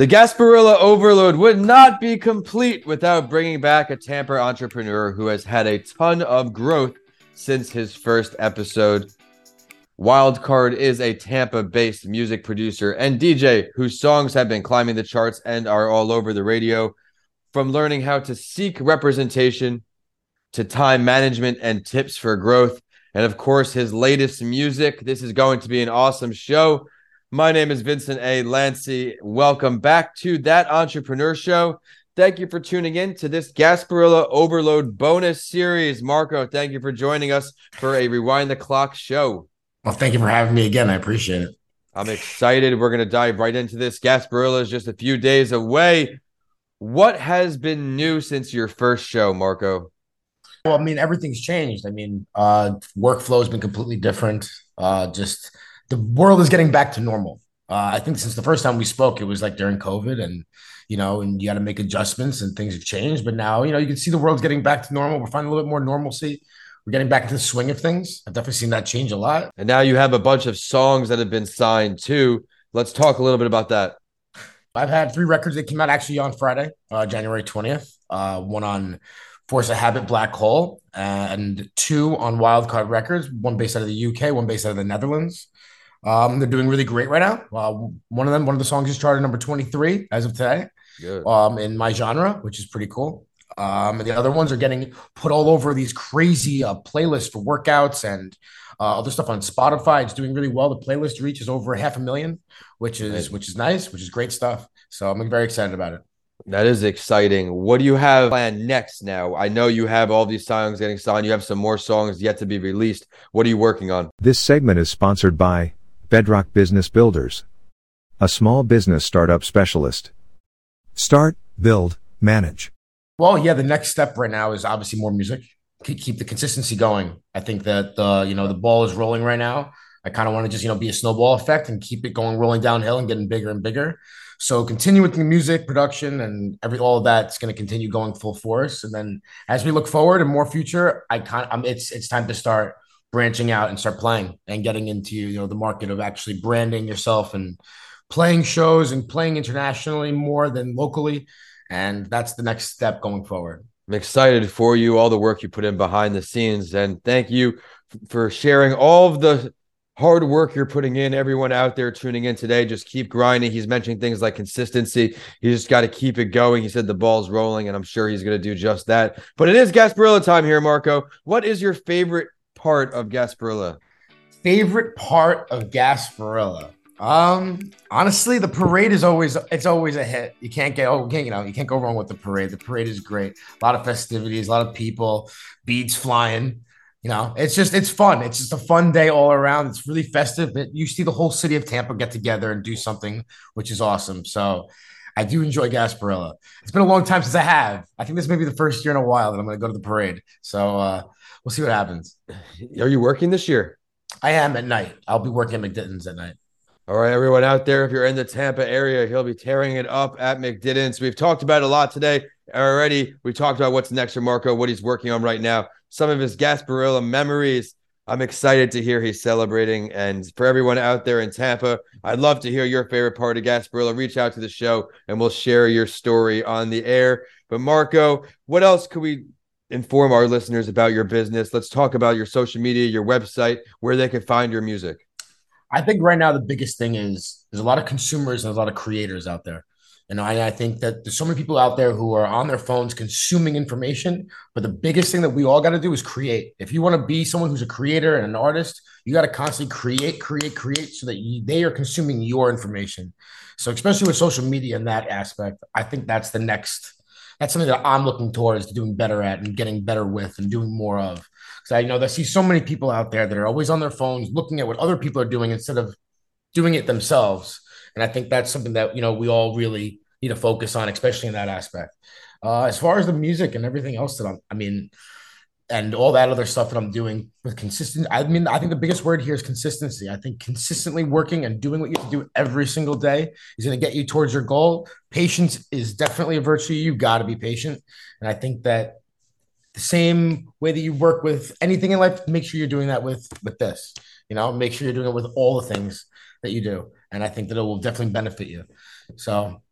The Gasparilla overload would not be complete without bringing back a Tampa entrepreneur who has had a ton of growth since his first episode. Wildcard is a Tampa based music producer and DJ whose songs have been climbing the charts and are all over the radio. From learning how to seek representation to time management and tips for growth, and of course, his latest music. This is going to be an awesome show. My name is Vincent A. Lancy. Welcome back to That Entrepreneur Show. Thank you for tuning in to this Gasparilla Overload bonus series. Marco, thank you for joining us for a Rewind the Clock show. Well, thank you for having me again. I appreciate it. I'm excited. We're going to dive right into this. Gasparilla is just a few days away. What has been new since your first show, Marco? Well, I mean, everything's changed. I mean, uh, workflow has been completely different. Uh, just the world is getting back to normal. Uh, I think since the first time we spoke, it was like during COVID, and you know, and you got to make adjustments, and things have changed. But now, you know, you can see the world's getting back to normal. We're finding a little bit more normalcy. We're getting back into the swing of things. I've definitely seen that change a lot. And now you have a bunch of songs that have been signed too. Let's talk a little bit about that. I've had three records that came out actually on Friday, uh, January 20th. Uh, one on Force of Habit Black Hole, and two on Wildcard Records, one based out of the UK, one based out of the Netherlands. Um, they're doing really great right now. Uh, one of them, one of the songs is charted number 23 as of today. Good. Um, in my genre, which is pretty cool. Um, and the other ones are getting put all over these crazy uh, playlists for workouts and uh, other stuff on Spotify. It's doing really well. The playlist reach is over half a million, which is nice. which is nice, which is great stuff. So I'm very excited about it. That is exciting. What do you have planned next now? I know you have all these songs getting signed. You have some more songs yet to be released. What are you working on? This segment is sponsored by Bedrock Business Builders, a small business startup specialist. Start, build, manage. Well, yeah, the next step right now is obviously more music. Keep the consistency going. I think that the you know the ball is rolling right now. I kind of want to just you know be a snowball effect and keep it going, rolling downhill and getting bigger and bigger. So continue with the music production and every all of that's going to continue going full force. And then as we look forward and more future, I kind of, it's it's time to start branching out and start playing and getting into you know the market of actually branding yourself and playing shows and playing internationally more than locally. And that's the next step going forward. I'm excited for you all the work you put in behind the scenes. And thank you for sharing all of the hard work you're putting in. Everyone out there tuning in today just keep grinding. He's mentioning things like consistency. You just got to keep it going. He said the ball's rolling and i'm sure he's going to do just that. But it is gasparilla time here marco. What is your favorite part of Gasparilla? Favorite part of Gasparilla? Um, honestly, the parade is always it's always a hit. You can't get oh, you know you can't go wrong with the parade. The parade is great. A lot of festivities, a lot of people, beads flying. You know, it's just it's fun. It's just a fun day all around. It's really festive. You see the whole city of Tampa get together and do something, which is awesome. So I do enjoy Gasparilla. It's been a long time since I have. I think this may be the first year in a while that I'm going to go to the parade. So uh, we'll see what happens. Are you working this year? I am at night. I'll be working at McDinton's at night. All right, everyone out there, if you're in the Tampa area, he'll be tearing it up at McDinton's. We've talked about a lot today already. We talked about what's next for Marco, what he's working on right now, some of his Gasparilla memories. I'm excited to hear he's celebrating. And for everyone out there in Tampa, I'd love to hear your favorite part of Gasparilla. Reach out to the show and we'll share your story on the air. But Marco, what else could we inform our listeners about your business. Let's talk about your social media, your website, where they can find your music. I think right now the biggest thing is there's a lot of consumers and a lot of creators out there. And I, I think that there's so many people out there who are on their phones consuming information. But the biggest thing that we all got to do is create. If you want to be someone who's a creator and an artist, you got to constantly create, create, create so that you, they are consuming your information. So, especially with social media in that aspect, I think that's the next that's something that I'm looking towards doing better at and getting better with and doing more of. Because I know that I see so many people out there that are always on their phones looking at what other people are doing instead of doing it themselves. And I think that's something that you know we all really need to focus on, especially in that aspect. Uh, as far as the music and everything else that I'm, I mean, and all that other stuff that I'm doing with consistent. I mean, I think the biggest word here is consistency. I think consistently working and doing what you have to do every single day is going to get you towards your goal. Patience is definitely a virtue. You got to be patient. And I think that the same way that you work with anything in life, make sure you're doing that with with this. You know, make sure you're doing it with all the things that you do. And I think that it will definitely benefit you. So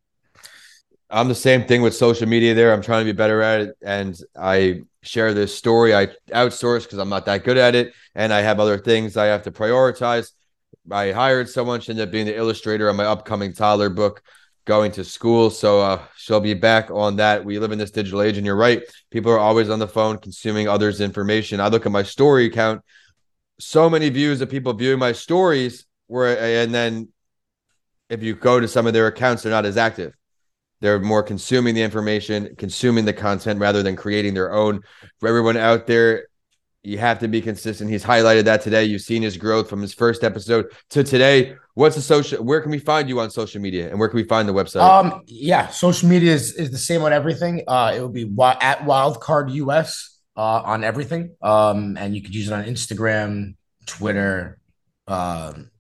I'm the same thing with social media there. I'm trying to be better at it. And I share this story. I outsource because I'm not that good at it. And I have other things I have to prioritize. I hired someone, she ended up being the illustrator on my upcoming toddler book, going to school. So uh, she'll be back on that. We live in this digital age, and you're right. People are always on the phone consuming others' information. I look at my story count, so many views of people viewing my stories, where and then if you go to some of their accounts, they're not as active. They're more consuming the information, consuming the content rather than creating their own. For everyone out there, you have to be consistent. He's highlighted that today. You've seen his growth from his first episode to today. What's the social? Where can we find you on social media, and where can we find the website? Um, yeah, social media is, is the same on everything. Uh, it will be wi- at Wildcard US uh, on everything. Um, and you could use it on Instagram, Twitter, um,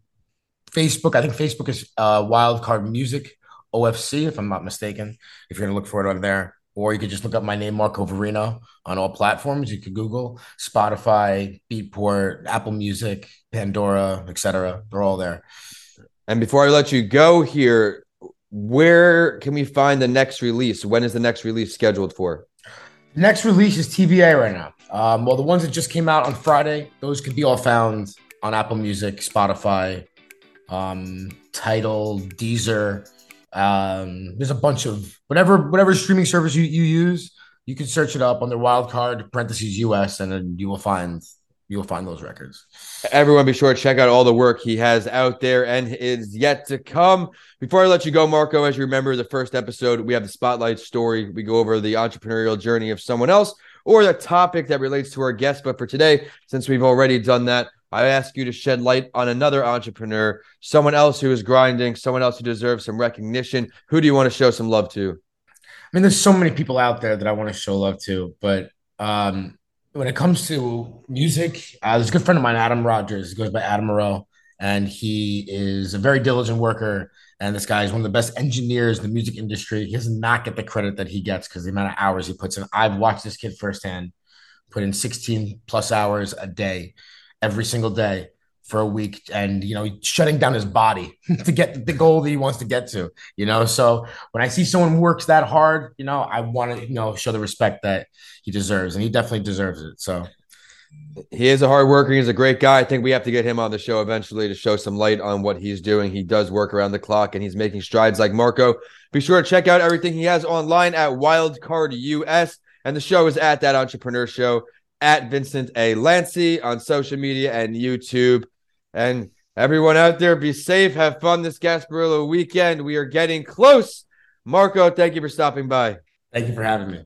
Facebook. I think Facebook is uh, Wildcard Music OFC, if I'm not mistaken. If you're gonna look for it on there, or you could just look up my name, Marco Verino, on all platforms. You could Google Spotify, Beatport, Apple Music, Pandora, etc. They're all there. And before I let you go here, where can we find the next release? When is the next release scheduled for? Next release is TBA right now. Um, well, the ones that just came out on Friday, those could be all found on Apple Music, Spotify, um, Tidal, Deezer. Um, there's a bunch of whatever whatever streaming service you, you use. You can search it up under wildcard parentheses US, and then you will find you will find those records. Everyone, be sure to check out all the work he has out there and is yet to come. Before I let you go, Marco, as you remember the first episode, we have the spotlight story. We go over the entrepreneurial journey of someone else or the topic that relates to our guest. But for today, since we've already done that, I ask you to shed light on another entrepreneur, someone else who is grinding, someone else who deserves some recognition. Who do you want to show some love to? I mean, there's so many people out there that I want to show love to, but um, when it comes to music, uh, there's a good friend of mine, Adam Rogers. Goes by Adam Moreau, and he is a very diligent worker. And this guy is one of the best engineers in the music industry. He does not get the credit that he gets because the amount of hours he puts in. I've watched this kid firsthand put in 16 plus hours a day every single day for a week and you know shutting down his body to get the goal that he wants to get to you know so when i see someone works that hard you know i want to you know show the respect that he deserves and he definitely deserves it so he is a hard worker. He's a great guy. I think we have to get him on the show eventually to show some light on what he's doing. He does work around the clock and he's making strides like Marco. Be sure to check out everything he has online at Wildcard US. And the show is at that entrepreneur show at Vincent A. Lancy on social media and YouTube. And everyone out there, be safe, have fun this Gasparilla weekend. We are getting close. Marco, thank you for stopping by. Thank you for having me.